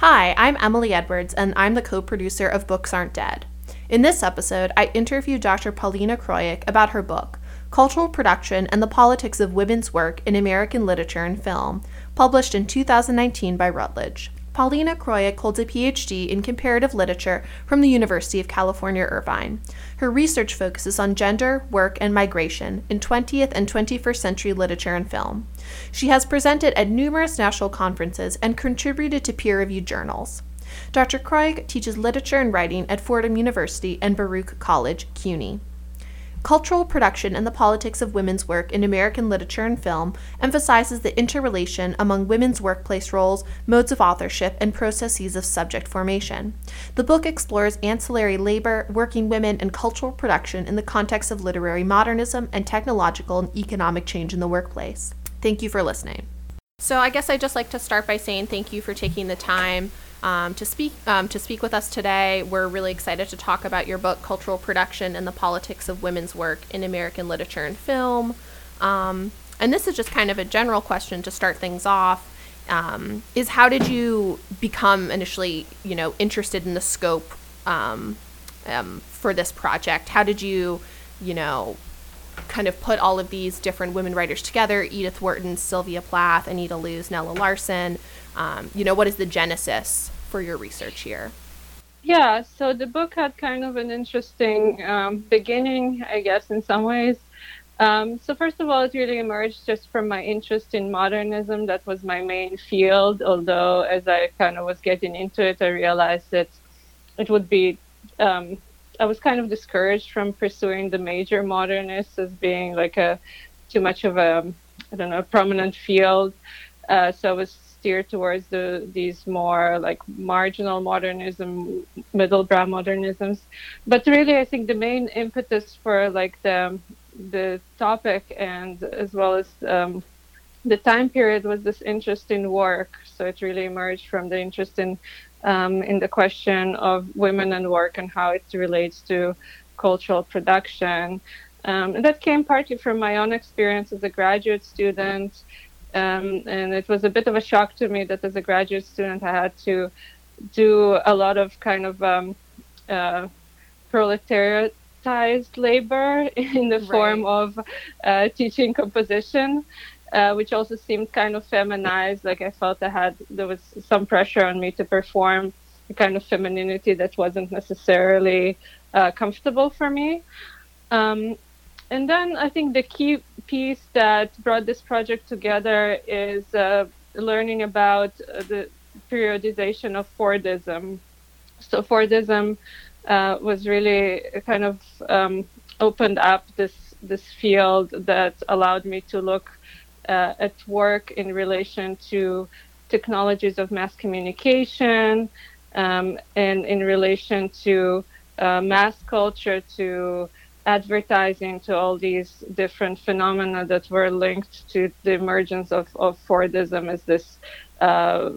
Hi, I'm Emily Edwards, and I'm the co producer of Books Aren't Dead. In this episode, I interview Dr. Polina Kroik about her book, Cultural Production and the Politics of Women's Work in American Literature and Film, published in 2019 by Routledge. Polina Kroik holds a PhD in comparative literature from the University of California, Irvine. Her research focuses on gender, work, and migration in 20th and 21st century literature and film. She has presented at numerous national conferences and contributed to peer reviewed journals. Dr. Kroik teaches literature and writing at Fordham University and Baruch College, CUNY. Cultural Production and the Politics of Women's Work in American Literature and Film emphasizes the interrelation among women's workplace roles, modes of authorship, and processes of subject formation. The book explores ancillary labor, working women, and cultural production in the context of literary modernism and technological and economic change in the workplace. Thank you for listening. So, I guess I'd just like to start by saying thank you for taking the time um, to speak um, to speak with us today. We're really excited to talk about your book, Cultural Production and the Politics of Women's Work in American Literature and Film. Um, and this is just kind of a general question to start things off. Um, is how did you become initially, you know, interested in the scope um, um, for this project? How did you, you know, kind of put all of these different women writers together edith wharton sylvia plath anita loos nella larsen um, you know what is the genesis for your research here? Yeah so the book had kind of an interesting um, beginning i guess in some ways. Um, so first of all it really emerged just from my interest in modernism. That was my main field although as i kind of was getting into it i realized that it would be um, I was kind of discouraged from pursuing the major modernists as being like a too much of a I don't know prominent field. Uh, so I was steered towards the these more like marginal modernism, middle brow modernisms. But really, I think the main impetus for like the the topic and as well as um, the time period was this interest in work. So it really emerged from the interest in um, in the question of women and work and how it relates to cultural production. Um, and that came partly from my own experience as a graduate student. Um, and it was a bit of a shock to me that as a graduate student, I had to do a lot of kind of um, uh, proletariatized labor in the form right. of uh, teaching composition uh, which also seemed kind of feminized. Like I felt I had there was some pressure on me to perform a kind of femininity that wasn't necessarily uh, comfortable for me. Um, and then I think the key piece that brought this project together is uh, learning about uh, the periodization of Fordism. So Fordism uh, was really kind of um, opened up this this field that allowed me to look uh, at work in relation to technologies of mass communication um, and in relation to uh, mass culture, to advertising, to all these different phenomena that were linked to the emergence of, of Fordism as this uh,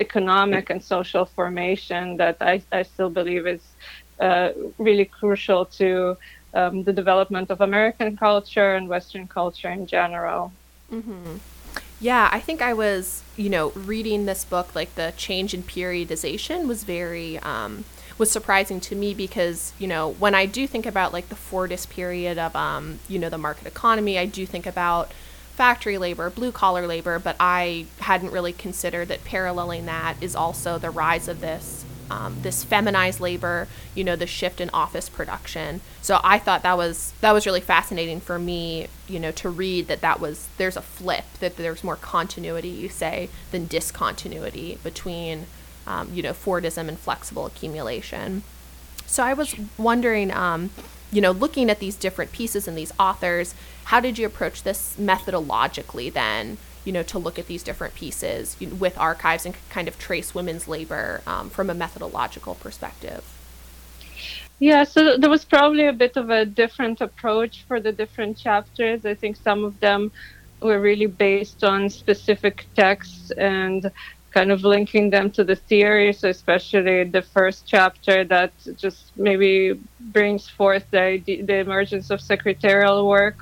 economic and social formation that I, I still believe is uh, really crucial to um, the development of American culture and Western culture in general. Mm-hmm. Yeah, I think I was, you know, reading this book, like the change in periodization was very, um, was surprising to me because, you know, when I do think about like the Fordist period of, um, you know, the market economy, I do think about factory labor, blue collar labor, but I hadn't really considered that paralleling that is also the rise of this um, this feminized labor, you know, the shift in office production. So I thought that was that was really fascinating for me, you know, to read that that was there's a flip that there's more continuity, you say, than discontinuity between, um, you know, Fordism and flexible accumulation. So I was wondering, um, you know, looking at these different pieces and these authors, how did you approach this methodologically then? you know, to look at these different pieces with archives and kind of trace women's labor um, from a methodological perspective? Yeah, so there was probably a bit of a different approach for the different chapters. I think some of them were really based on specific texts and kind of linking them to the. So, especially the first chapter that just maybe brings forth the, the emergence of secretarial work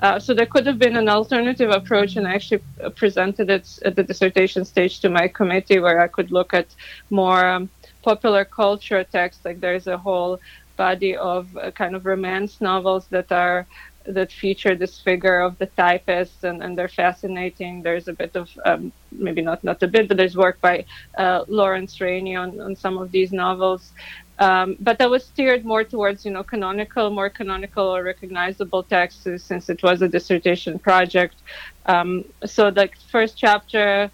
Uh, so there could have been an alternative approach, and I actually presented it at the dissertation stage to my committee, where I could look at more um, popular culture texts. Like there's a whole body of uh, kind of romance novels that are that feature this figure of the typist, and, and they're fascinating. There's a bit of um, maybe not not a bit, but there's work by uh, Lawrence Rainey on, on some of these novels. Um, but I was steered more towards you know canonical, more canonical or recognizable texts since it was a dissertation project. Um, so the first chapter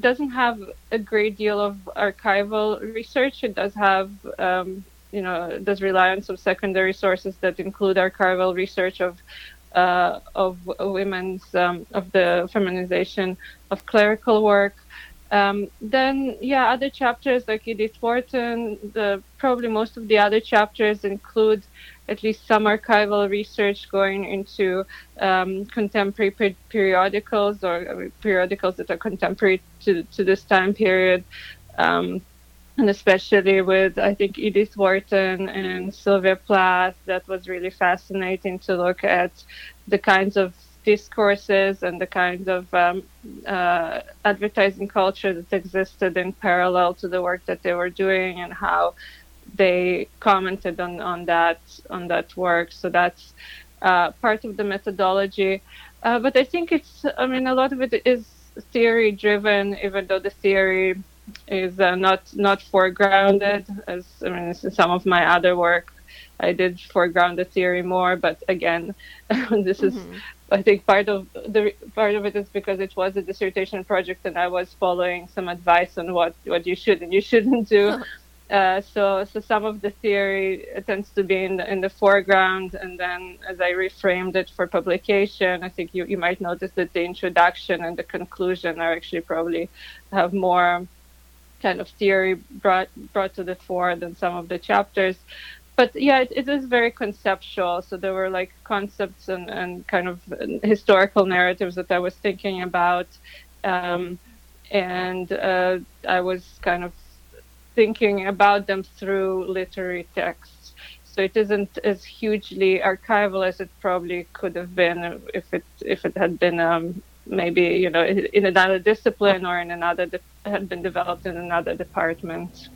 doesn't have a great deal of archival research. It does have um, you know, does rely on some secondary sources that include archival research of uh, of women's um, of the feminization of clerical work. Um, then, yeah, other chapters like Edith Wharton, the probably most of the other chapters include at least some archival research going into um, contemporary per- periodicals or uh, periodicals that are contemporary to, to this time period. Um, and especially with I think Edith Wharton and Sylvia Plath, that was really fascinating to look at the kinds of discourses and the kinds of um, uh, advertising culture that existed in parallel to the work that they were doing and how they commented on, on that on that work. So that's uh, part of the methodology. Uh, but I think it's I mean a lot of it is theory driven, even though the theory is uh, not not foregrounded as I mean some of my other work I did foreground the theory more but again this is mm-hmm. I think part of the part of it is because it was a dissertation project and I was following some advice on what what you should and you shouldn't do uh, so so some of the theory tends to be in the, in the foreground and then as I reframed it for publication I think you, you might notice that the introduction and the conclusion are actually probably have more kind of theory brought brought to the fore than some of the chapters. But yeah, it, it is very conceptual. So there were like concepts and, and kind of historical narratives that I was thinking about, um, and uh, I was kind of thinking about them through literary texts. So it isn't as hugely archival as it probably could have been if it if it had been um, maybe you know in another discipline or in another de- had been developed in another department.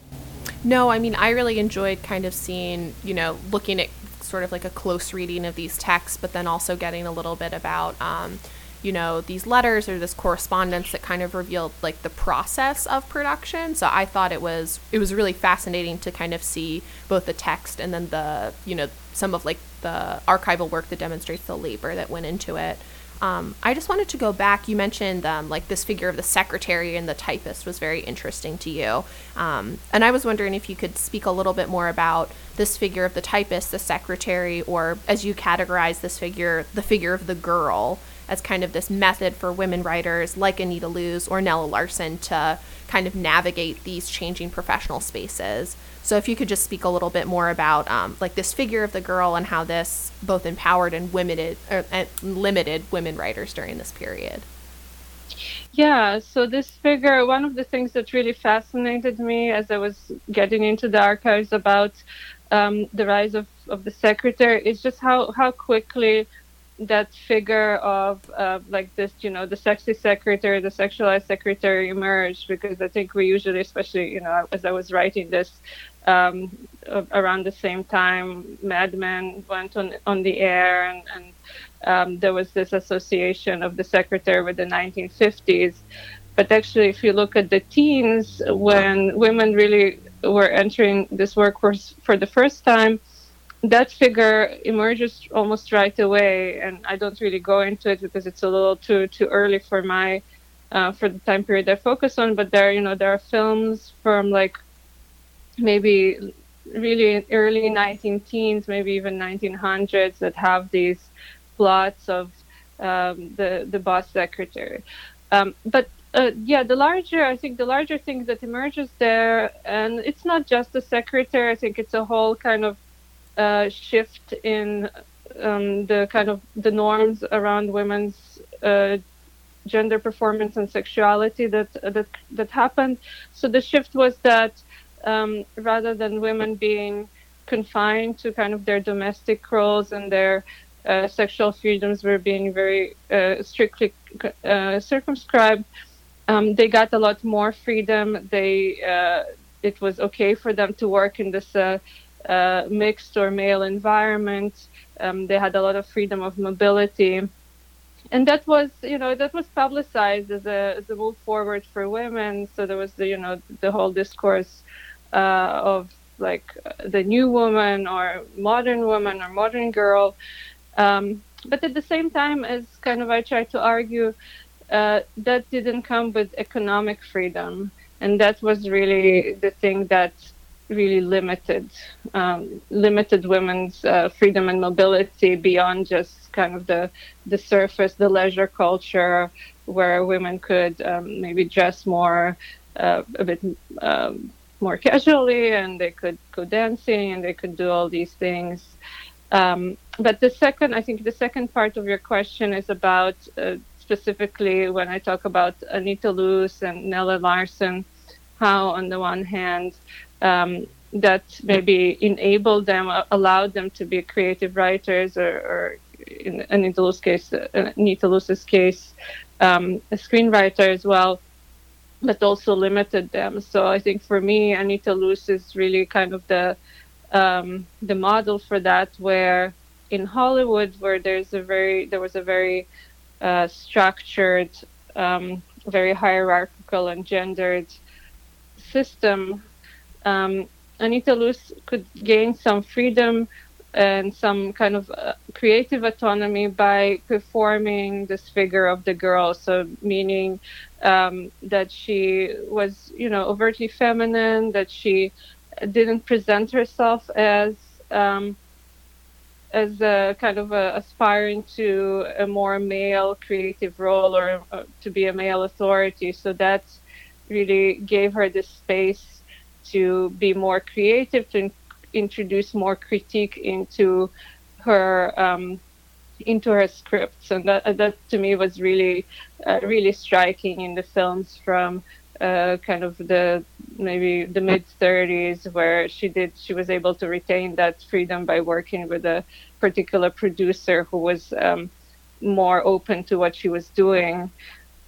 No i mean i really enjoyed kind of seeing you know looking at sort of like a close reading of these texts but then also getting a little bit about um, you know these letters or this correspondence that kind of revealed like the process of production. So i thought it was it was really fascinating to kind of see both the text and then the you know some of like the archival work that demonstrates the labor that went into it um, I just wanted to go back. You mentioned um, like this figure of the secretary and the typist was very interesting to you, um, and I was wondering if you could speak a little bit more about this figure of the typist, the secretary, or as you categorize this figure, the figure of the girl, as kind of this method for women writers like Anita Loos or Nella Larsen to kind of navigate these changing professional spaces. So if you could just speak a little bit more about um, like this figure of the girl and how this both empowered and limited or, uh, limited women writers during this period. Yeah, so this figure, one of the things that really fascinated me as I was getting into the archives about um, the rise of, of the secretary is just how, how quickly that figure of uh, like this, you know, the sexy secretary, the sexualized secretary emerged because I think we usually, especially, you know, as I was writing this um, around the same time, Mad Men went on on the air, and, and um, there was this association of the secretary with the 1950s. But actually, if you look at the teens, when women really were entering this workforce for the first time, that figure emerges almost right away, and I don't really go into it because it's a little too too early for my uh, for the time period I focus on. But there, you know, there are films from like maybe really early 19 teens, maybe even 1900s that have these plots of um, the the boss secretary. Um, but uh, yeah, the larger I think the larger thing that emerges there, and it's not just the secretary. I think it's a whole kind of uh, shift in um, the kind of the norms around women's uh, gender performance and sexuality that that that happened. So the shift was that um, rather than women being confined to kind of their domestic roles and their uh, sexual freedoms were being very uh, strictly uh, circumscribed. Um, they got a lot more freedom. They uh, it was okay for them to work in this uh, uh, mixed or male environment. Um, they had a lot of freedom of mobility, and that was you know that was publicized as a as a move forward for women. So there was the you know the whole discourse of like the new woman or modern woman or modern girl. Um, but at the same time, as kind of I try to argue, uh, that didn't come with economic freedom, and that was really the thing that really limited um, limited women's uh, freedom and mobility beyond just kind of the the surface, the leisure culture, where women could um, maybe dress more uh, a bit um, more casually, and they could go dancing, and they could do all these things. Um, but the second, I think the second part of your question is about uh, specifically when I talk about Anita Loos and Nella Larsen, how on the one hand um, that maybe enabled them, allowed them to be creative writers, or, or in Anita Loos' case, uh, Anita Loos's case, um, a screenwriter as well, but also limited them. So I think for me, Anita Loos is really kind of the um, the model for that, where in Hollywood, where there's a very there was a very uh, structured, um, very hierarchical and gendered system, um, Anita Loos could gain some freedom and some kind of uh, creative autonomy by performing this figure of the girl. So, meaning um, that she was, you know, overtly feminine, that she didn't present herself as um, as a kind of a, aspiring to a more male creative role or uh, to be a male authority. So that really gave her the space to be more creative, to introduce more critique into her um, into her scripts, and that that to me was really uh, really striking in the films from uh, kind of the maybe the mid 30s where she did she was able to retain that freedom by working with a particular producer who was um, more open to what she was doing.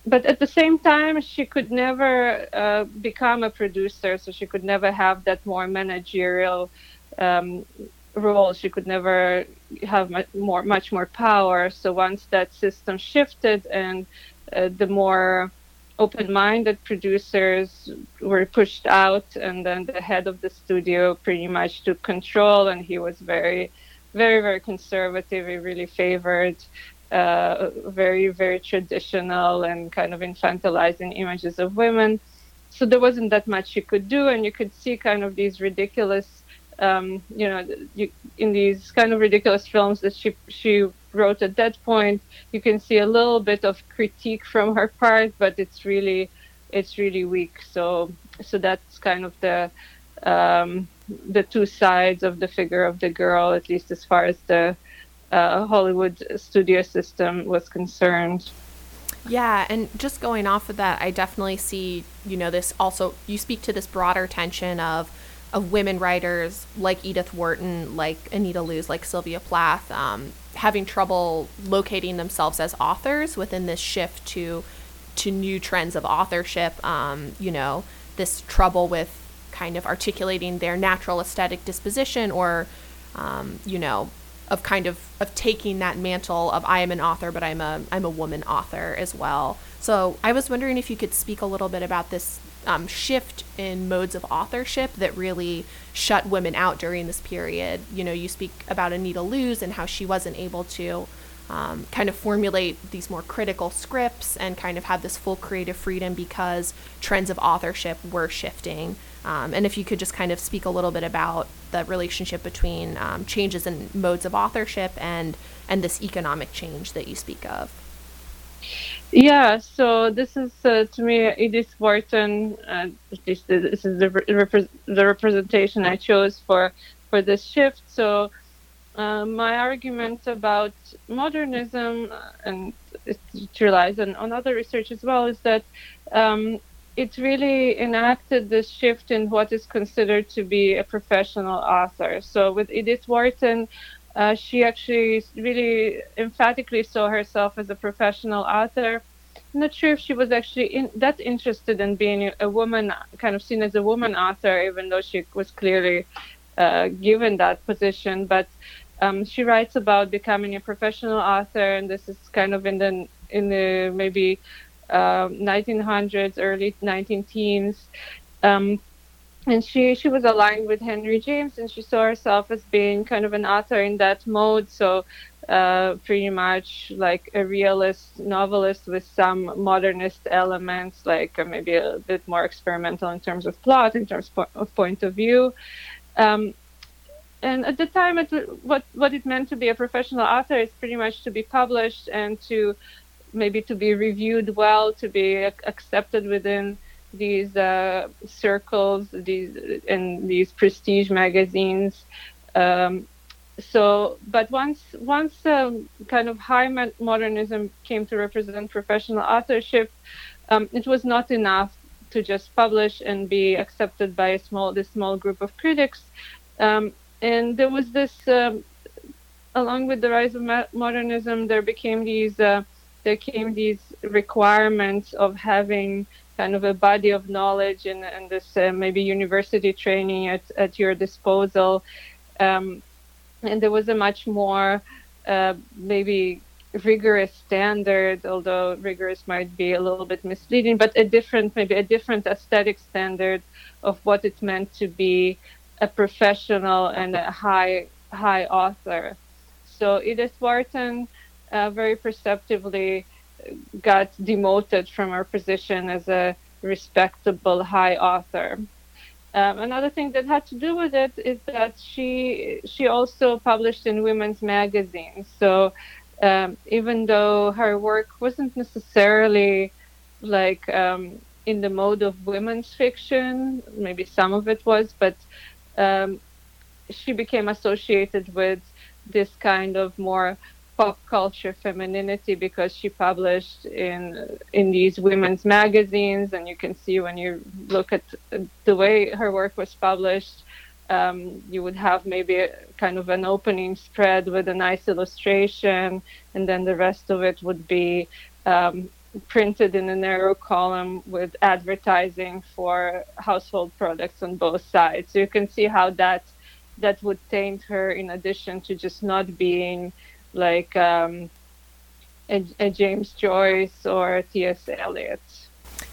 But at the same time she could never uh, become a producer so she could never have that more managerial um, role she could never have much more much more power. So once that system shifted and uh, the more open-minded producers were pushed out and then the head of the studio pretty much took control and he was very very very conservative. He really favored uh, very very traditional and kind of infantilizing images of women. So there wasn't that much you could do and you could see kind of these ridiculous um, you know you, in these kind of ridiculous films that she she wrote at that point you can see a little bit of critique from her part but it's really it's really weak so so that's kind of the um, the two sides of the figure of the girl at least as far as the uh, Hollywood studio system was concerned. Yeah, and just going off of that, I definitely see, you know, this also, you speak to this broader tension of of women writers like Edith Wharton, like Anita Loos, like Sylvia Plath, um, having trouble locating themselves as authors within this shift to to new trends of authorship. Um, you know, this trouble with kind of articulating their natural aesthetic disposition, or um, you know, of kind of of taking that mantle of I am an author, but I'm a I'm a woman author as well. So I was wondering if you could speak a little bit about this um, shift in modes of authorship that really shut women out during this period. You know, you speak about Anita Loos and how she wasn't able to um, kind of formulate these more critical scripts and kind of have this full creative freedom because trends of authorship were shifting. Um, and if you could just kind of speak a little bit about the relationship between um, changes in modes of authorship and and this economic change that you speak of. Yeah, so this is uh, to me Edith Wharton. Uh, this, this is the, repre- the representation I chose for for this shift. So uh, my argument about modernism uh, and it relies on, on other research as well is that um, it really enacted this shift in what is considered to be a professional author. So with Edith Wharton, uh, she actually really emphatically saw herself as a professional author. I'm not sure if she was actually in, that interested in being a woman, kind of seen as a woman author, even though she was clearly uh, given that position. But um, she writes about becoming a professional author, and this is kind of in the in the maybe uh, 1900s, early 19 teens. Um, and she she was aligned with Henry James, and she saw herself as being kind of an author in that mode. So uh, pretty much like a realist novelist with some modernist elements, like uh, maybe a bit more experimental in terms of plot, in terms of point of view. Um, and at the time, it, what what it meant to be a professional author is pretty much to be published and to maybe to be reviewed well, to be accepted within these uh, circles, these and these prestige magazines. Um, so, but once once um, kind of high modernism came to represent professional authorship, um, it was not enough to just publish and be accepted by a small this small group of critics. Um, and there was this, um, along with the rise of modernism, there became these uh, there came these requirements of having kind of a body of knowledge and, and this uh, maybe university training at, at your disposal. Um, and there was a much more uh, maybe rigorous standard, although rigorous might be a little bit misleading, but a different, maybe a different aesthetic standard of what it meant to be a professional and a high high author. So Edith Wharton uh, very perceptibly got demoted from her position as a respectable high author. Um, another thing that had to do with it is that she she also published in women's magazines. So um, even though her work wasn't necessarily like um, in the mode of women's fiction, maybe some of it was, but um, she became associated with this kind of more pop culture femininity because she published in in these women's magazines and you can see when you look at the way her work was published um, you would have maybe a, kind of an opening spread with a nice illustration and then the rest of it would be um, printed in a narrow column with advertising for household products on both sides. So you can see how that that would taint her in addition to just not being like um, a, a James Joyce or T.S. Eliot.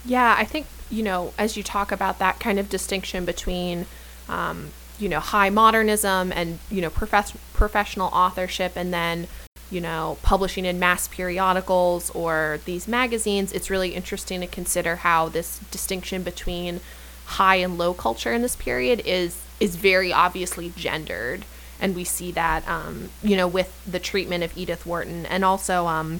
Yeah, I think, you know, as you talk about that kind of distinction between, um, you know, high modernism and, you know, profess- professional authorship and then, you know, publishing in mass periodicals or these magazines, it's really interesting to consider how this distinction between high and low culture in this period is is very obviously gendered and we see that um, you know with the treatment of Edith Wharton and also um,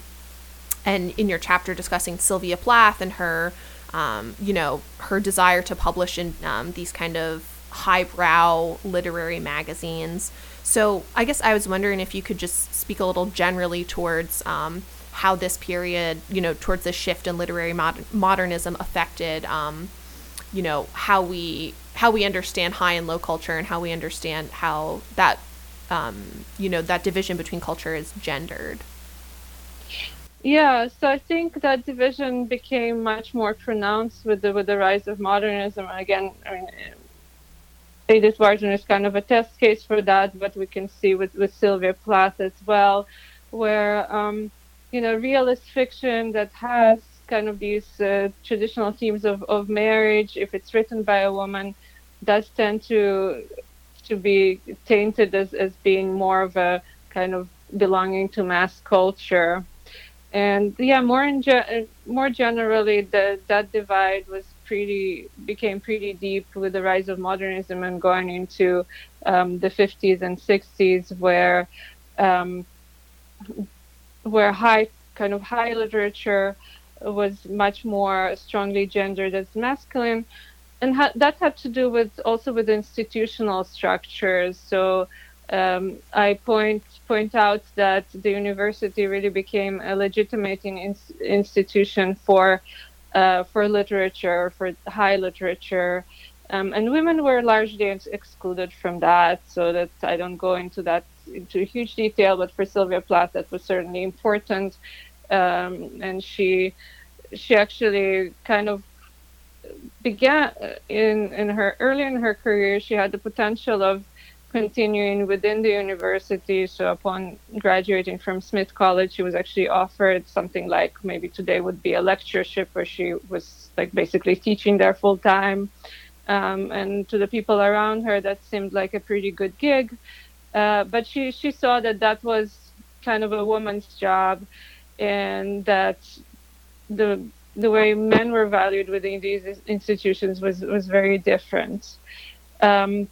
and in your chapter discussing Sylvia Plath and her um, you know her desire to publish in um, these kind of highbrow literary magazines. So I guess I was wondering if you could just speak a little generally towards um, how this period, you know, towards the shift in literary mod- modernism affected, um, you know, how we how we understand high and low culture and how we understand how that um, you know that division between culture is gendered. Yeah so i think that division became much more pronounced with the with the rise of modernism. Again i mean edith wharton is kind of a test case for that but we can see with with sylvia plath as well where um, you know realist fiction that has kind of these uh, traditional themes of, of marriage if it's written by a woman does tend to to be tainted as, as being more of a kind of belonging to mass culture. And yeah, more in ge- more generally, the, that divide was pretty became pretty deep with the rise of modernism and going into um, the 50s and 60s, where um, where high kind of high literature was much more strongly gendered as masculine, and ha- that had to do with also with institutional structures. So um, I point point out that the university really became a legitimating in- institution for uh, for literature, for high literature, Um, and women were largely ex- excluded from that, so that I don't go into that into huge detail. But for Sylvia Plath, that was certainly important, um, and she she actually kind of began in in her early in her career. She had the potential of continuing within the university. So upon graduating from Smith College, she was actually offered something like maybe today would be a lectureship, where she was like basically teaching there full time. Um, and to the people around her, that seemed like a pretty good gig. Uh, but she she saw that that was kind of a woman's job, and that the the way men were valued within these institutions was was very different. Um,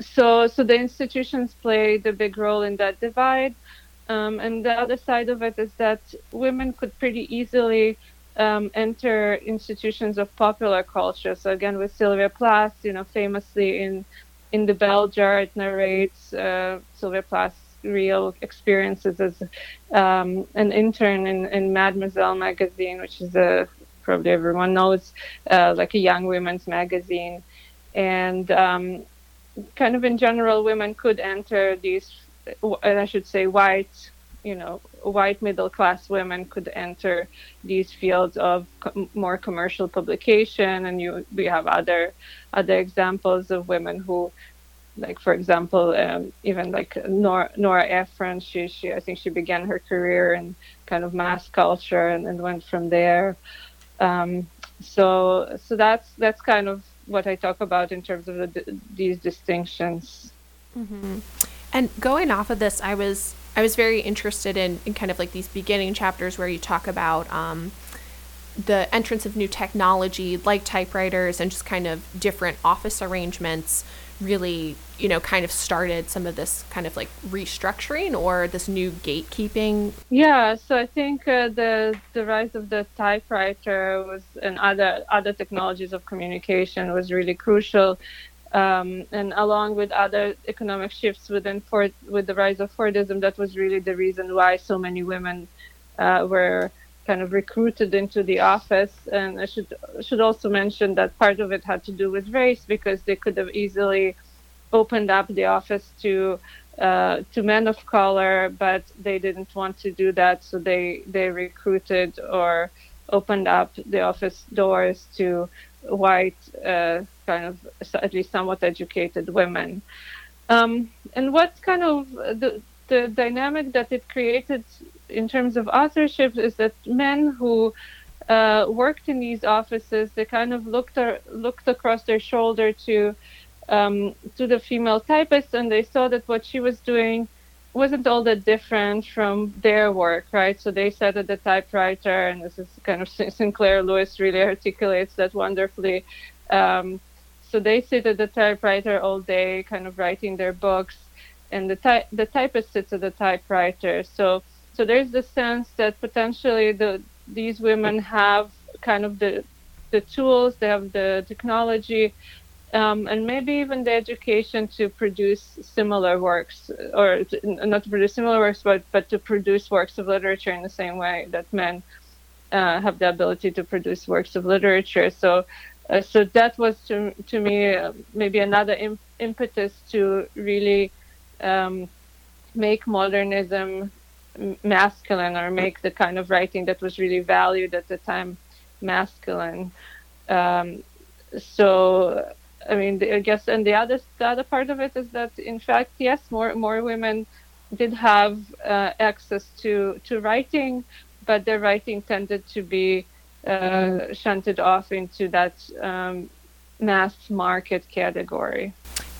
so so the institutions played a big role in that divide. Um, and the other side of it is that women could pretty easily um, enter institutions of popular culture. So again, with Sylvia Plath, you know, famously in in the bell jar, it narrates uh, Sylvia Plath's real experiences as um, an intern in, in Mademoiselle magazine, which is a probably everyone knows, uh, like a young women's magazine, and um, kind of in general, women could enter these, and I should say, white you know white middle class women could enter these fields of more commercial publication. And you we have other other examples of women who like for example um, even like Nora, Nora Ephron she, she I think she began her career in kind of mass culture and, and went from there. Um, so so that's that's kind of what I talk about in terms of the, these distinctions. Mm-hmm. and going off of this I was I was very interested in, in kind of like these beginning chapters where you talk about um, the entrance of new technology like typewriters and just kind of different office arrangements really you know kind of started some of this kind of like restructuring or this new gatekeeping? Yeah so i think uh, the the rise of the typewriter was and other other technologies of communication was really crucial. Um, and along with other economic shifts within Ford, with the rise of Fordism, that was really the reason why so many women uh, were kind of recruited into the office. And I should should also mention that part of it had to do with race because they could have easily opened up the office to uh, to men of color, but they didn't want to do that, so they they recruited or opened up the office doors to white, uh, kind of at least somewhat educated women. Um, and what kind of the, the dynamic that it created in terms of authorship is that men who uh, worked in these offices, they kind of looked looked across their shoulder to um, to the female typist, and they saw that what she was doing wasn't all that different from their work, right? So they sat at the typewriter, and this is kind of Sinclair Lewis really articulates that wonderfully. Um, so they sit at the typewriter all day, kind of writing their books, and the ty- the typist sits at the typewriter. So so there's the sense that potentially the these women have kind of the the tools, they have the technology, um, and maybe even the education to produce similar works, or to, not to produce similar works, but but to produce works of literature in the same way that men uh, have the ability to produce works of literature. So, uh, so that was to to me uh, maybe another Im- impetus to really um, make modernism masculine, or make the kind of writing that was really valued at the time masculine. Um, so I mean, I guess, and the other the other part of it is that, in fact, yes, more more women did have uh, access to to writing, but their writing tended to be uh, shunted off into that um, mass market category.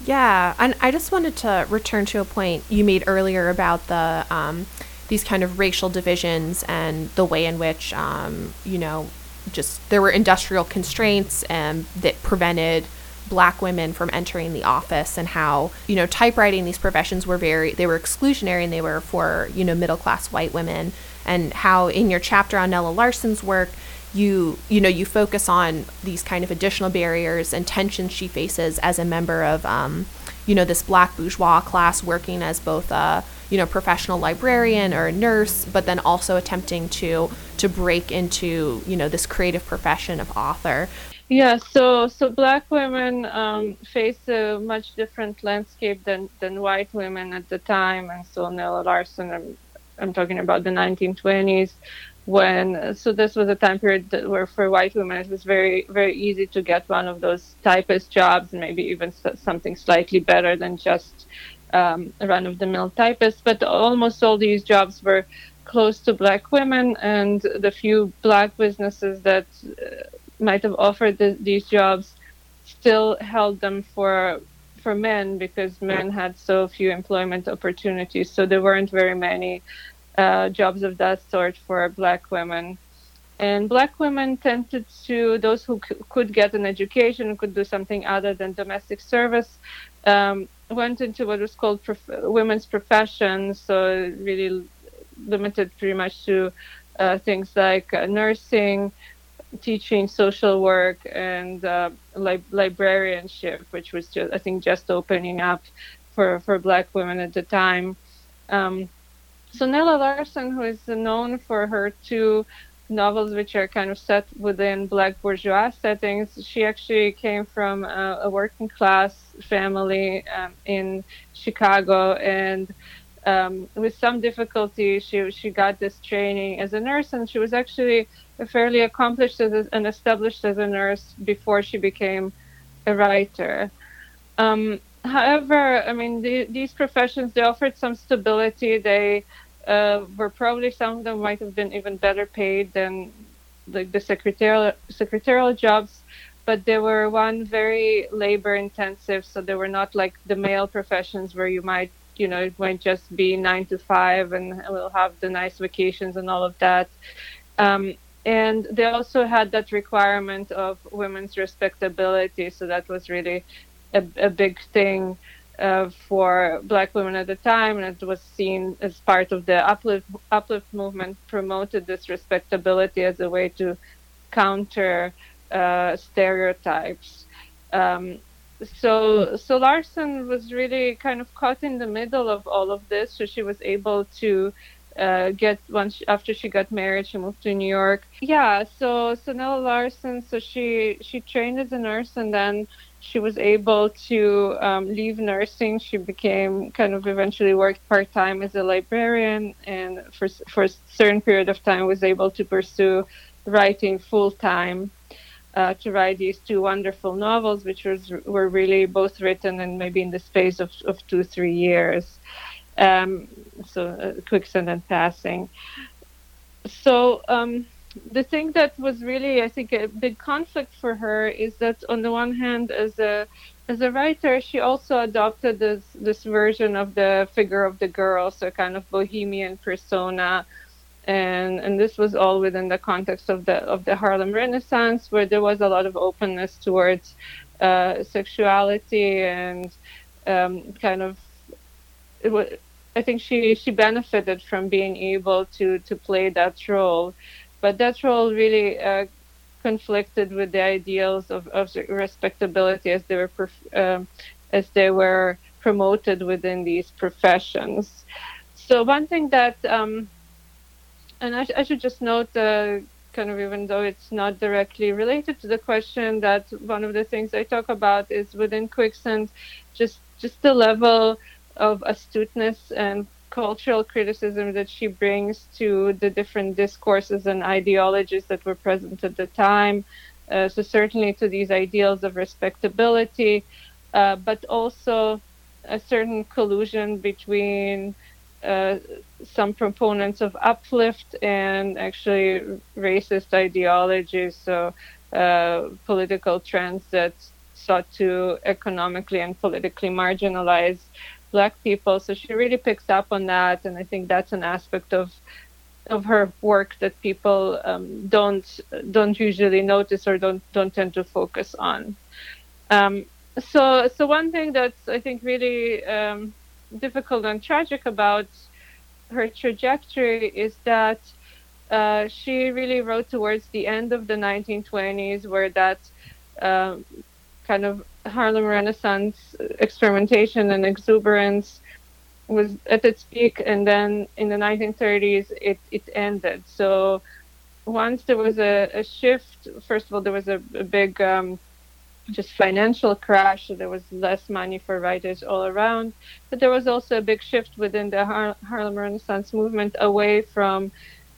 Yeah, and I just wanted to return to a point you made earlier about the um, these kind of racial divisions and the way in which um, you know just there were industrial constraints and that prevented black women from entering the office and how you know typewriting these professions were very they were exclusionary and they were for you know middle class white women. And how in your chapter on Nella Larsen's work you you know you focus on these kind of additional barriers and tensions she faces as a member of um, you know this black bourgeois class working as both a you know professional librarian or a nurse but then also attempting to to break into you know this creative profession of author. Yeah, so so black women um, face a much different landscape than, than white women at the time, and so Nella Larsen, I'm, I'm talking about the 1920s, when so this was a time period where for white women it was very very easy to get one of those typist jobs, and maybe even something slightly better than just um, run-of-the-mill typist. But almost all these jobs were close to black women, and the few black businesses that uh, might have offered the, these jobs still held them for for men because men had so few employment opportunities. So there weren't very many uh, jobs of that sort for black women. And black women tended to, those who c- could get an education, could do something other than domestic service, um, went into what was called prof- women's professions. So really limited pretty much to uh, things like uh, nursing, teaching social work and uh, li- librarianship, which was just, I think, just opening up for, for black women at the time. Um, so Nella Larsen, who is known for her two novels, which are kind of set within black bourgeois settings, she actually came from a, a working class family um, in Chicago and um, with some difficulty, she she got this training as a nurse, and she was actually fairly accomplished as a, and established as a nurse before she became a writer. Um, however, I mean, the, these professions they offered some stability. They uh, were probably some of them might have been even better paid than like the secretarial secretarial jobs but they were one very labor intensive so they were not like the male professions where you might you know, it might just be nine to five and we'll have the nice vacations and all of that. Um, and they also had that requirement of women's respectability. So that was really a, a big thing uh, for black women at the time. And it was seen as part of the uplift, uplift movement, promoted this respectability as a way to counter uh, stereotypes. Um, so so Larsen was really kind of caught in the middle of all of this. So she was able to uh, get once after she got married, she moved to New York. Yeah, so so Nella Larsen. so she she trained as a nurse and then she was able to um, leave nursing. She became kind of eventually worked part time as a librarian, and for for a certain period of time was able to pursue writing full time uh, to write these two wonderful novels, which was, were really both written and maybe in the space of, of two, three years. Um, so, uh, Quicksand and Passing. So, um, the thing that was really, I think, a big conflict for her is that on the one hand, as a as a writer, she also adopted this this version of the figure of the girl, so kind of bohemian persona and and this was all within the context of the of the Harlem Renaissance, where there was a lot of openness towards uh, sexuality and um, kind of it was. I think she she benefited from being able to to play that role, but that role really uh, conflicted with the ideals of, of respectability as they were um, as they were promoted within these professions. So one thing that um, and I, I, should just note, uh, kind of even though it's not directly related to the question, that one of the things I talk about is within Quicksand, just just the level of astuteness and cultural criticism that she brings to the different discourses and ideologies that were present at the time. Uh, so certainly to these ideals of respectability, uh, but also a certain collusion between uh, some proponents of uplift and actually racist ideologies, so uh, political trends that sought to economically and politically marginalize black people. So she really picks up on that, and I think that's an aspect of of her work that people um, don't don't usually notice or don't don't tend to focus on. Um, so so one thing that's I think really um, difficult and tragic about her trajectory is that uh, she really wrote towards the end of the 1920s, where that um, kind of Harlem Renaissance experimentation and exuberance was at its peak, and then in the 1930s it, it ended. So once there was a, a shift, first of all, there was a, a big um, just financial crash. So there was less money for writers all around. But there was also a big shift within the Har- Harlem Renaissance movement away from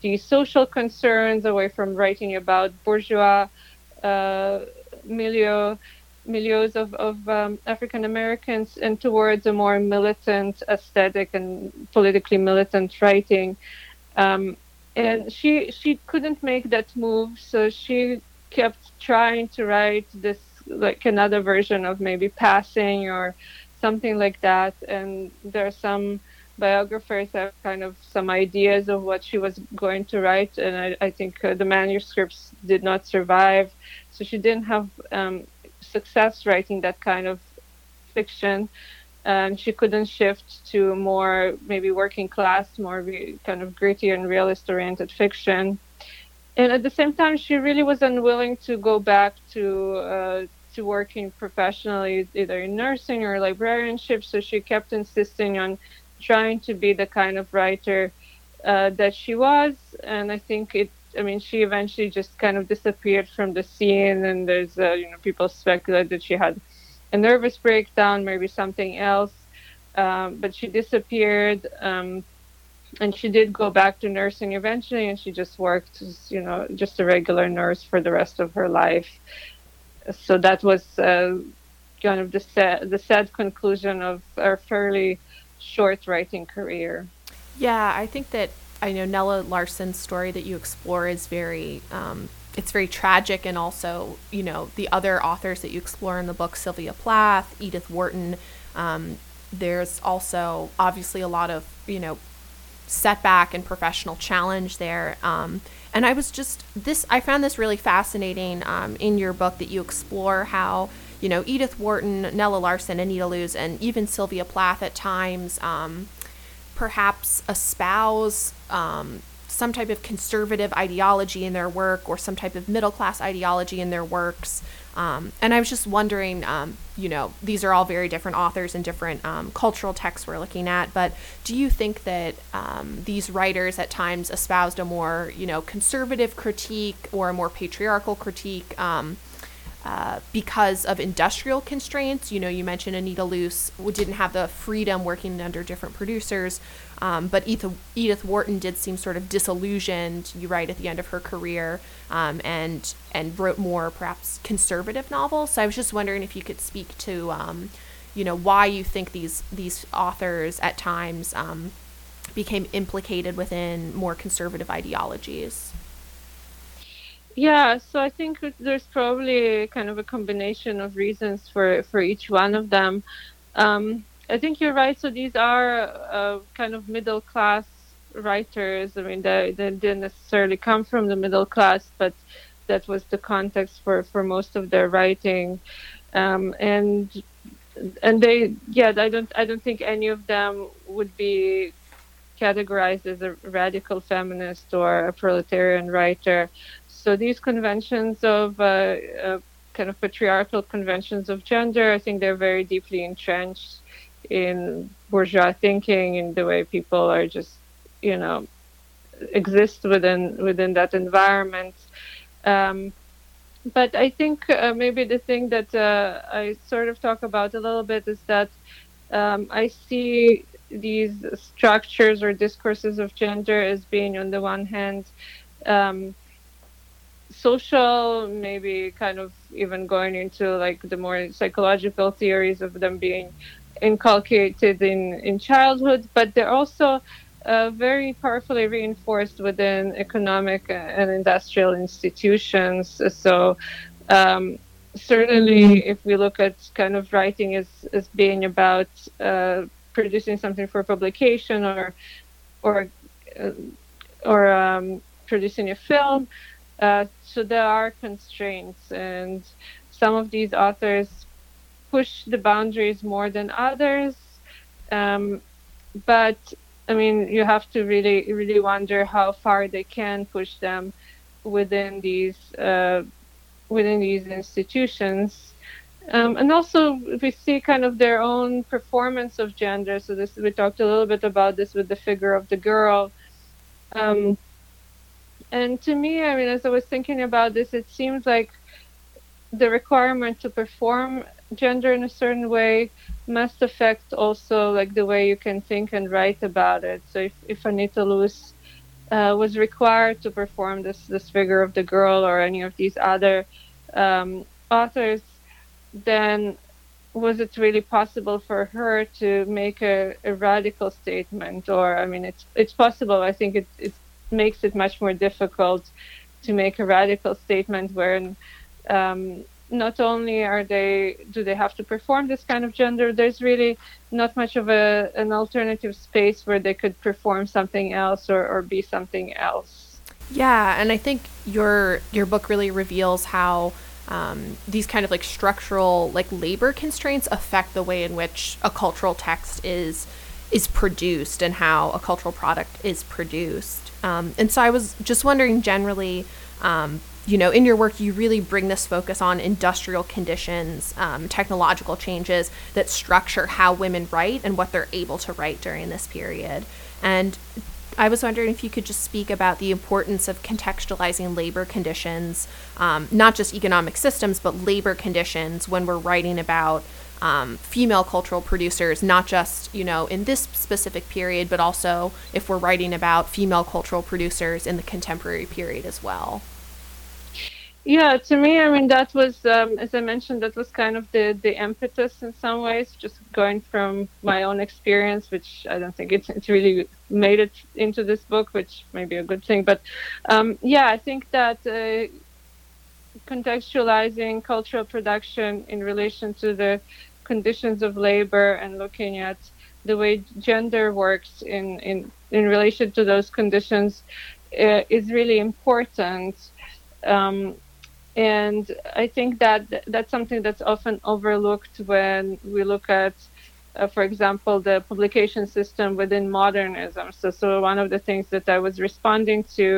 the social concerns, away from writing about bourgeois uh, milieu, milieus of, of um, African Americans and towards a more militant aesthetic and politically militant writing. Um, and she she couldn't make that move, so she kept trying to write this like another version of maybe passing or something like that. And there are some biographers have kind of some ideas of what she was going to write, and I, I think uh, the manuscripts did not survive, so she didn't have um, success writing that kind of fiction. And she couldn't shift to more maybe working class, more re- kind of gritty and realist oriented fiction. And at the same time, she really was unwilling to go back to uh, to working professionally, either in nursing or librarianship. So she kept insisting on trying to be the kind of writer uh, that she was. And I think it, I mean, she eventually just kind of disappeared from the scene. And there's, uh, you know, people speculate that she had a nervous breakdown, maybe something else. Um, but she disappeared. Um, and she did go back to nursing eventually, and she just worked as, you know, just a regular nurse for the rest of her life so that was uh, kind of the sad, the sad conclusion of a fairly short writing career. Yeah, I think that I know Nella Larsen's story that you explore is very um, it's very tragic and also you know the other authors that you explore in the book Sylvia Plath, Edith Wharton. Um, there's also obviously a lot of you know setback and professional challenge there. Um, and I was just this I found this really fascinating um, in your book that you explore how you know Edith Wharton, Nella Larsen, Anita Loos, and even Sylvia Plath at times um, perhaps espouse um, some type of conservative ideology in their work or some type of middle class ideology in their works. Um, and I was just wondering, um, you know, these are all very different authors and different um, cultural texts we're looking at, but do you think that um, these writers at times espoused a more, you know, conservative critique or a more patriarchal critique? Uh, because of industrial constraints. You know, you mentioned Anita Loos didn't have the freedom working under different producers, um, but Edith, Edith Wharton did seem sort of disillusioned. You write at the end of her career, um, and and wrote more perhaps conservative novels. So I was just wondering if you could speak to, um, you know, why you think these these authors at times um, became implicated within more conservative ideologies. Yeah, so I think there's probably kind of a combination of reasons for for each one of them. Um, I think you're right. So these are uh, kind of middle class writers. I mean, they, they didn't necessarily come from the middle class, but that was the context for, for most of their writing. Um, and and they, yeah, I don't I don't think any of them would be categorized as a radical feminist or a proletarian writer. So these conventions of uh, uh, kind of patriarchal conventions of gender, I think they're very deeply entrenched in bourgeois thinking, in the way people are just, you know, exist within within that environment. Um, but I think uh, maybe the thing that uh, I sort of talk about a little bit is that um, I see these structures or discourses of gender as being, on the one hand, um, social, maybe kind of even going into like the more psychological theories of them being inculcated in, in childhood, but they're also uh, very powerfully reinforced within economic and industrial institutions. So, um, certainly, if we look at kind of writing as, as being about uh, producing something for publication or or uh, or um, producing a film, uh, so there are constraints, and some of these authors push the boundaries more than others. Um, but I mean, you have to really, really wonder how far they can push them within these uh, within these institutions. Um, and also, we see kind of their own performance of gender. So this we talked a little bit about this with the figure of the girl. Um, and to me, I mean, as I was thinking about this, it seems like the requirement to perform gender in a certain way must affect also like the way you can think and write about it. So if, if Anita Loos uh, was required to perform this this figure of the girl or any of these other um, authors, then was it really possible for her to make a, a, radical statement? Or I mean, it's it's possible. I think it it makes it much more difficult to make a radical statement where um, not only are they do they have to perform this kind of gender there's really not much of a an alternative space where they could perform something else or, or be something else. Yeah and i think your your book really reveals how um, these kind of like structural like labor constraints affect the way in which a cultural text is is produced and how a cultural product is produced um, and so i was just wondering generally um, you know, in your work, you really bring this focus on industrial conditions, um, technological changes that structure how women write and what they're able to write during this period. And I was wondering if you could just speak about the importance of contextualizing labor conditions, um, not just economic systems, but labor conditions when we're writing about um, female cultural producers, not just, you know, in this specific period, but also if we're writing about female cultural producers in the contemporary period as well. Yeah, to me, I mean, that was, um, as I mentioned, that was kind of the, the impetus in some ways, just going from my own experience, which I don't think it's, it's really made it into this book, which may be a good thing. But um, yeah, I think that uh, contextualizing cultural production in relation to the conditions of labor and looking at the way gender works in, in, in relation to those conditions uh, is really important. Um, and I think that that's something that's often overlooked when we look at, uh, for example, the publication system within modernism. So, so one of the things that I was responding to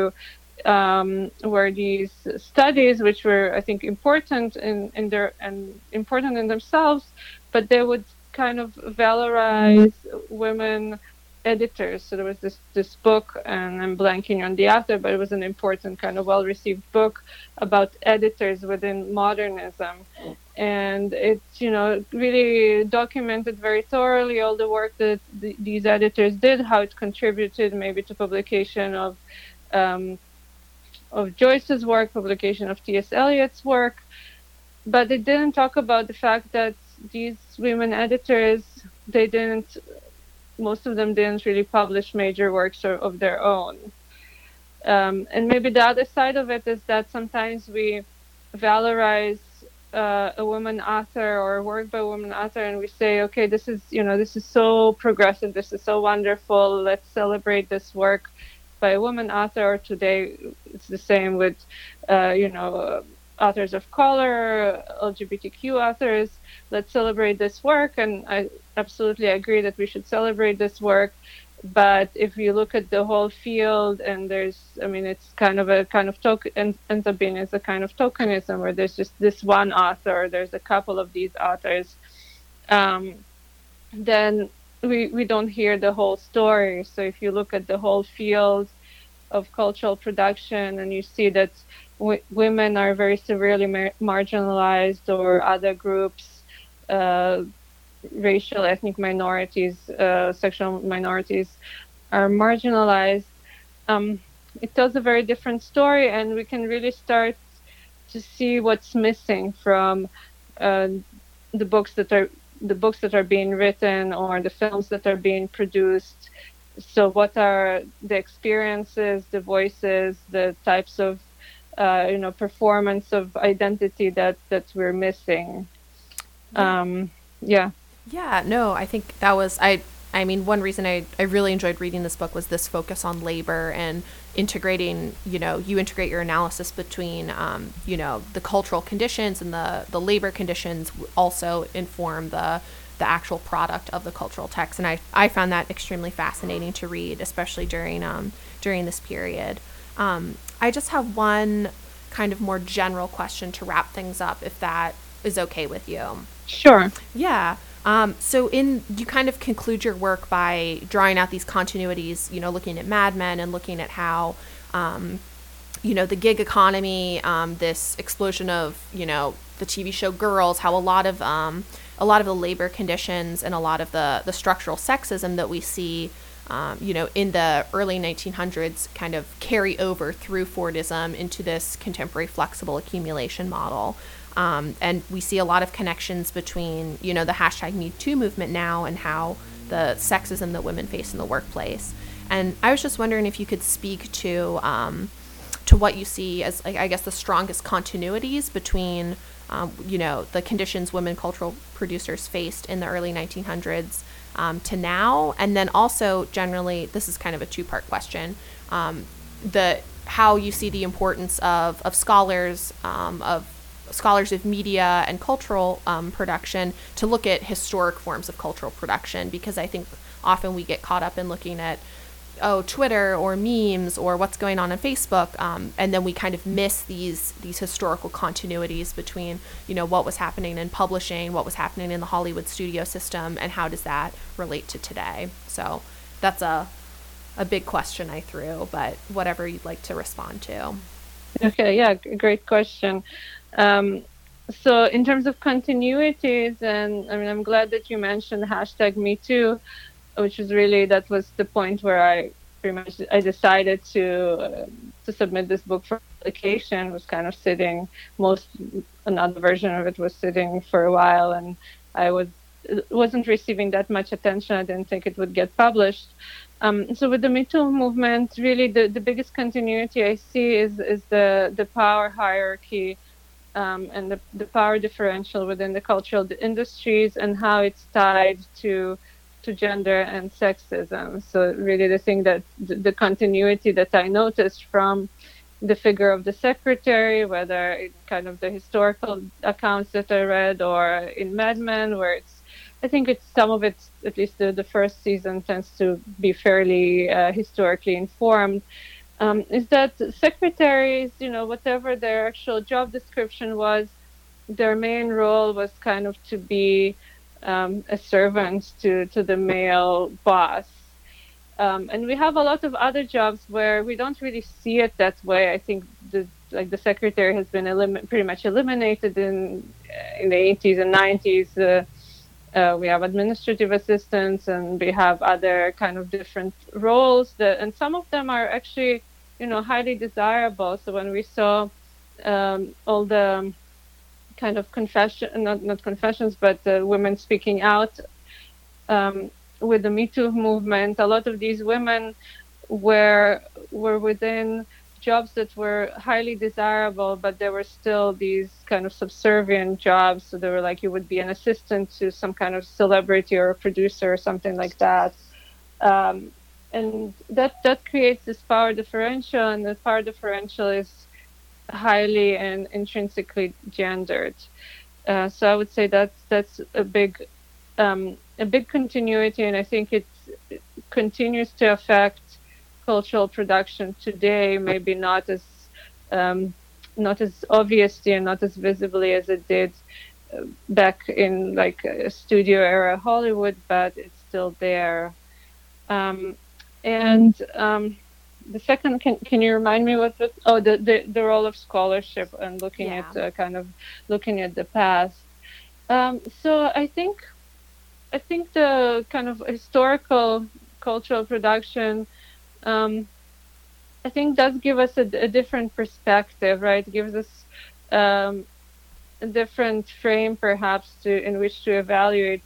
um, were these studies, which were, I think, important in, in their and important in themselves, but they would kind of valorize women editors. So there was this this book, and I'm blanking on the author, but it was an important kind of well received book about editors within modernism, and it you know really documented very thoroughly all the work that the, these editors did, how it contributed maybe to publication of. Um, of Joyce's work, publication of T.S. Eliot's work, but it didn't talk about the fact that these women editors they didn't most of them didn't really publish major works or, of their own. Um, and maybe the other side of it is that sometimes we valorize uh, a woman author or a work by a woman author and we say okay this is you know this is so progressive this is so wonderful let's celebrate this work by a woman author or today it's the same with uh, you know authors of color lgbtq authors let's celebrate this work and i absolutely agree that we should celebrate this work. But if you look at the whole field, and there's, I mean, it's kind of a kind of token, and ends up being as a kind of tokenism where there's just this one author, there's a couple of these authors, um, then we, we don't hear the whole story. So if you look at the whole field of cultural production and you see that w- women are very severely mar- marginalized or other groups uh, racial, ethnic minorities, uh, sexual minorities are marginalized, um, it tells a very different story, and we can really start to see what's missing from uh, the books that are the books that are being written or the films that are being produced. So, what are the experiences, the voices, the types of uh, you know performance of identity that that we're missing? Um, yeah. Yeah, no, I think that was I I mean, one reason I, I really enjoyed reading this book was this focus on labor and integrating, you know, you integrate your analysis between, um, you know, the cultural conditions and the, the labor conditions also inform the, the actual product of the cultural text. And I, I found that extremely fascinating to read, especially during, um, during this period. Um, I just have one kind of more general question to wrap things up, if that is okay with you. Sure. Yeah. Um, so in you kind of conclude your work by drawing out these continuities, you know, looking at Mad Men and looking at how um, you know the gig economy, um, this explosion of you know the TV show Girls, how a lot of um, a lot of the labor conditions and a lot of the the structural sexism that we see. Um, you know, in the early 1900s, kind of carry over through Fordism into this contemporary flexible accumulation model. Um, and we see a lot of connections between, you know, the hashtag Me Too movement now and how the sexism that women face in the workplace. And I was just wondering if you could speak to um, to what you see as, I guess, the strongest continuities between, um, you know, the conditions women cultural producers faced in the early 1900s um, to now, and then also generally, this is kind of a two-part question, um, the how you see the importance of of scholars um, of scholars of media and cultural um, production to look at historic forms of cultural production because I think often we get caught up in looking at oh Twitter or memes or what's going on on Facebook, um, and then we kind of miss these these historical continuities between you know what was happening in publishing, what was happening in the Hollywood studio system, and how does that relate to today? So that's a a big question I threw, but whatever you'd like to respond to. Okay, yeah, great question. Um, so in terms of continuities, and I mean, I'm glad that you mentioned hashtag Me Too, which was really that was the point where I pretty much I decided to uh, to submit this book for publication. Was kind of sitting most another version of it was sitting for a while, and I was wasn't receiving that much attention. I didn't think it would get published. Um, so with the Me Too movement, really the, the biggest continuity I see is is the the power hierarchy um, and the, the power differential within the cultural industries and how it's tied to to gender and sexism. So really, the thing that the, continuity that I noticed from the figure of the secretary, whether in kind of the historical accounts that I read or in Mad Men, where it's, I think it's some of it, at least the, the first season tends to be fairly uh, historically informed um, is that secretaries, you know, whatever their actual job description was, their main role was kind of to be um, a servant to, to the male boss. Um, and we have a lot of other jobs where we don't really see it that way. I think the like the secretary has been elim- pretty much eliminated in in the 80s and 90s. Uh, uh, we have administrative assistants and we have other kind of different roles that, and some of them are actually you know, highly desirable. So when we saw um, all the kind of confession, not not confessions, but the women speaking out um, with the Me Too movement, a lot of these women were were within jobs that were highly desirable, but there were still these kind of subservient jobs. So they were like you would be an assistant to some kind of celebrity or producer or something like that. Um, and that that creates this power differential, and the power differential is highly and intrinsically gendered. Uh, so I would say that's that's a big um, a big continuity, and I think it continues to affect cultural production today. Maybe not as um, not as obviously and not as visibly as it did uh, back in like studio era Hollywood, but it's still there. Um, and um, the second, can can you remind me what the oh the the, the role of scholarship and looking yeah. at uh, kind of looking at the past. Um, so I think I think the kind of historical cultural production. Um, I think does give us a, a, different perspective, right? It gives us um, a different frame, perhaps, to in which to evaluate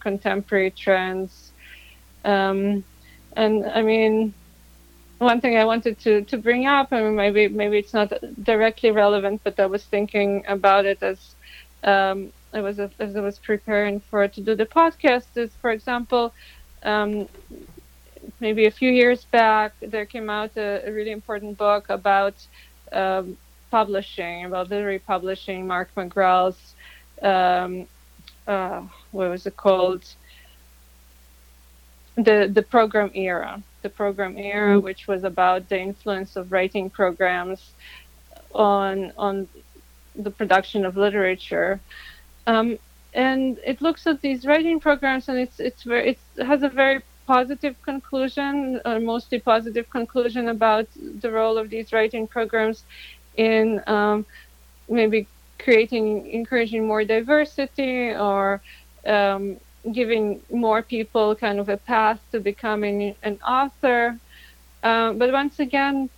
contemporary trends. Um, and I mean, one thing I wanted to, to bring up, mean, maybe maybe it's not directly relevant, but I was thinking about it as um, I was as I was preparing for to do the podcast. Is for example, um, maybe a few years back, there came out a, a really important book about um, publishing, about literary publishing. Mark McGurl's, um, uh, what was it called? the the program era, the program era, mm-hmm. which was about the influence of writing programs on on the production of literature. Um, and it looks at these writing programs, and it's it's very it has a very positive conclusion, or mostly positive conclusion about the role of these writing programs in um, maybe creating, encouraging more diversity or um, giving more people kind of a path to becoming an author. Uh, but once again,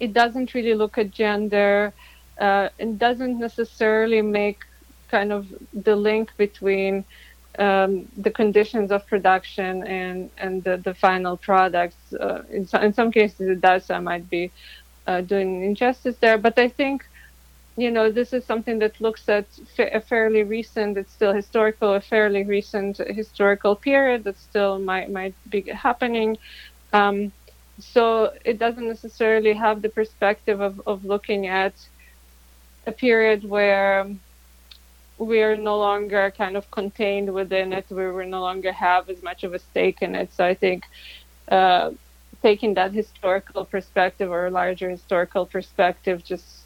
it doesn't really look at gender. Uh, doesn't necessarily make kind of the link between um, the conditions of production and and the, the final products. Uh, in, so, in some cases, it does. I might be uh, doing injustice there, but I think you know this is something that looks at a fairly recent. It's still historical, a fairly recent historical period that still might might be happening. Um, so it doesn't necessarily have the perspective of, of looking at a period where we're no longer kind of contained within it, where we no longer have as much of a stake in it. So I think uh, taking that historical perspective or larger historical perspective just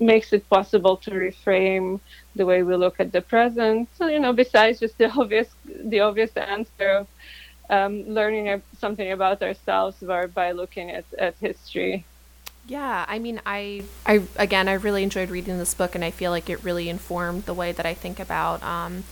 makes it possible to reframe the way we look at the present. So you know, besides just the obvious the obvious answer of um, learning something about ourselves by, looking at, at history. Yeah, I mean, I, I again, I really enjoyed reading this book, and I feel like it really informed the way that I think about um,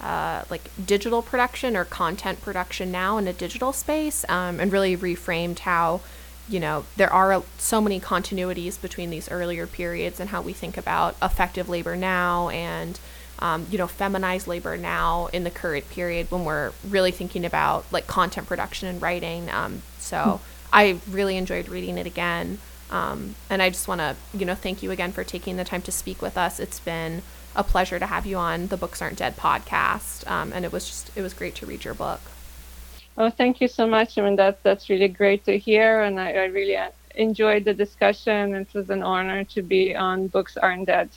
uh, like digital production or content production now in a digital space, um, and really reframed how, you know, there are so many continuities between these earlier periods and how we think about effective labor now and. Um, you know, feminized labor now in the current period when we're really thinking about like content production and writing. Um, so mm. I really enjoyed reading it again. Um, and I just want to, you know, thank you again for taking the time to speak with us. It's been a pleasure to have you on the Books Aren't Dead podcast, um, and it was just it was great to read your book. Oh, thank you so much. I mean, that's that's really great to hear, and I, I really uh, enjoyed the discussion. It was an honor to be on Books Aren't Dead.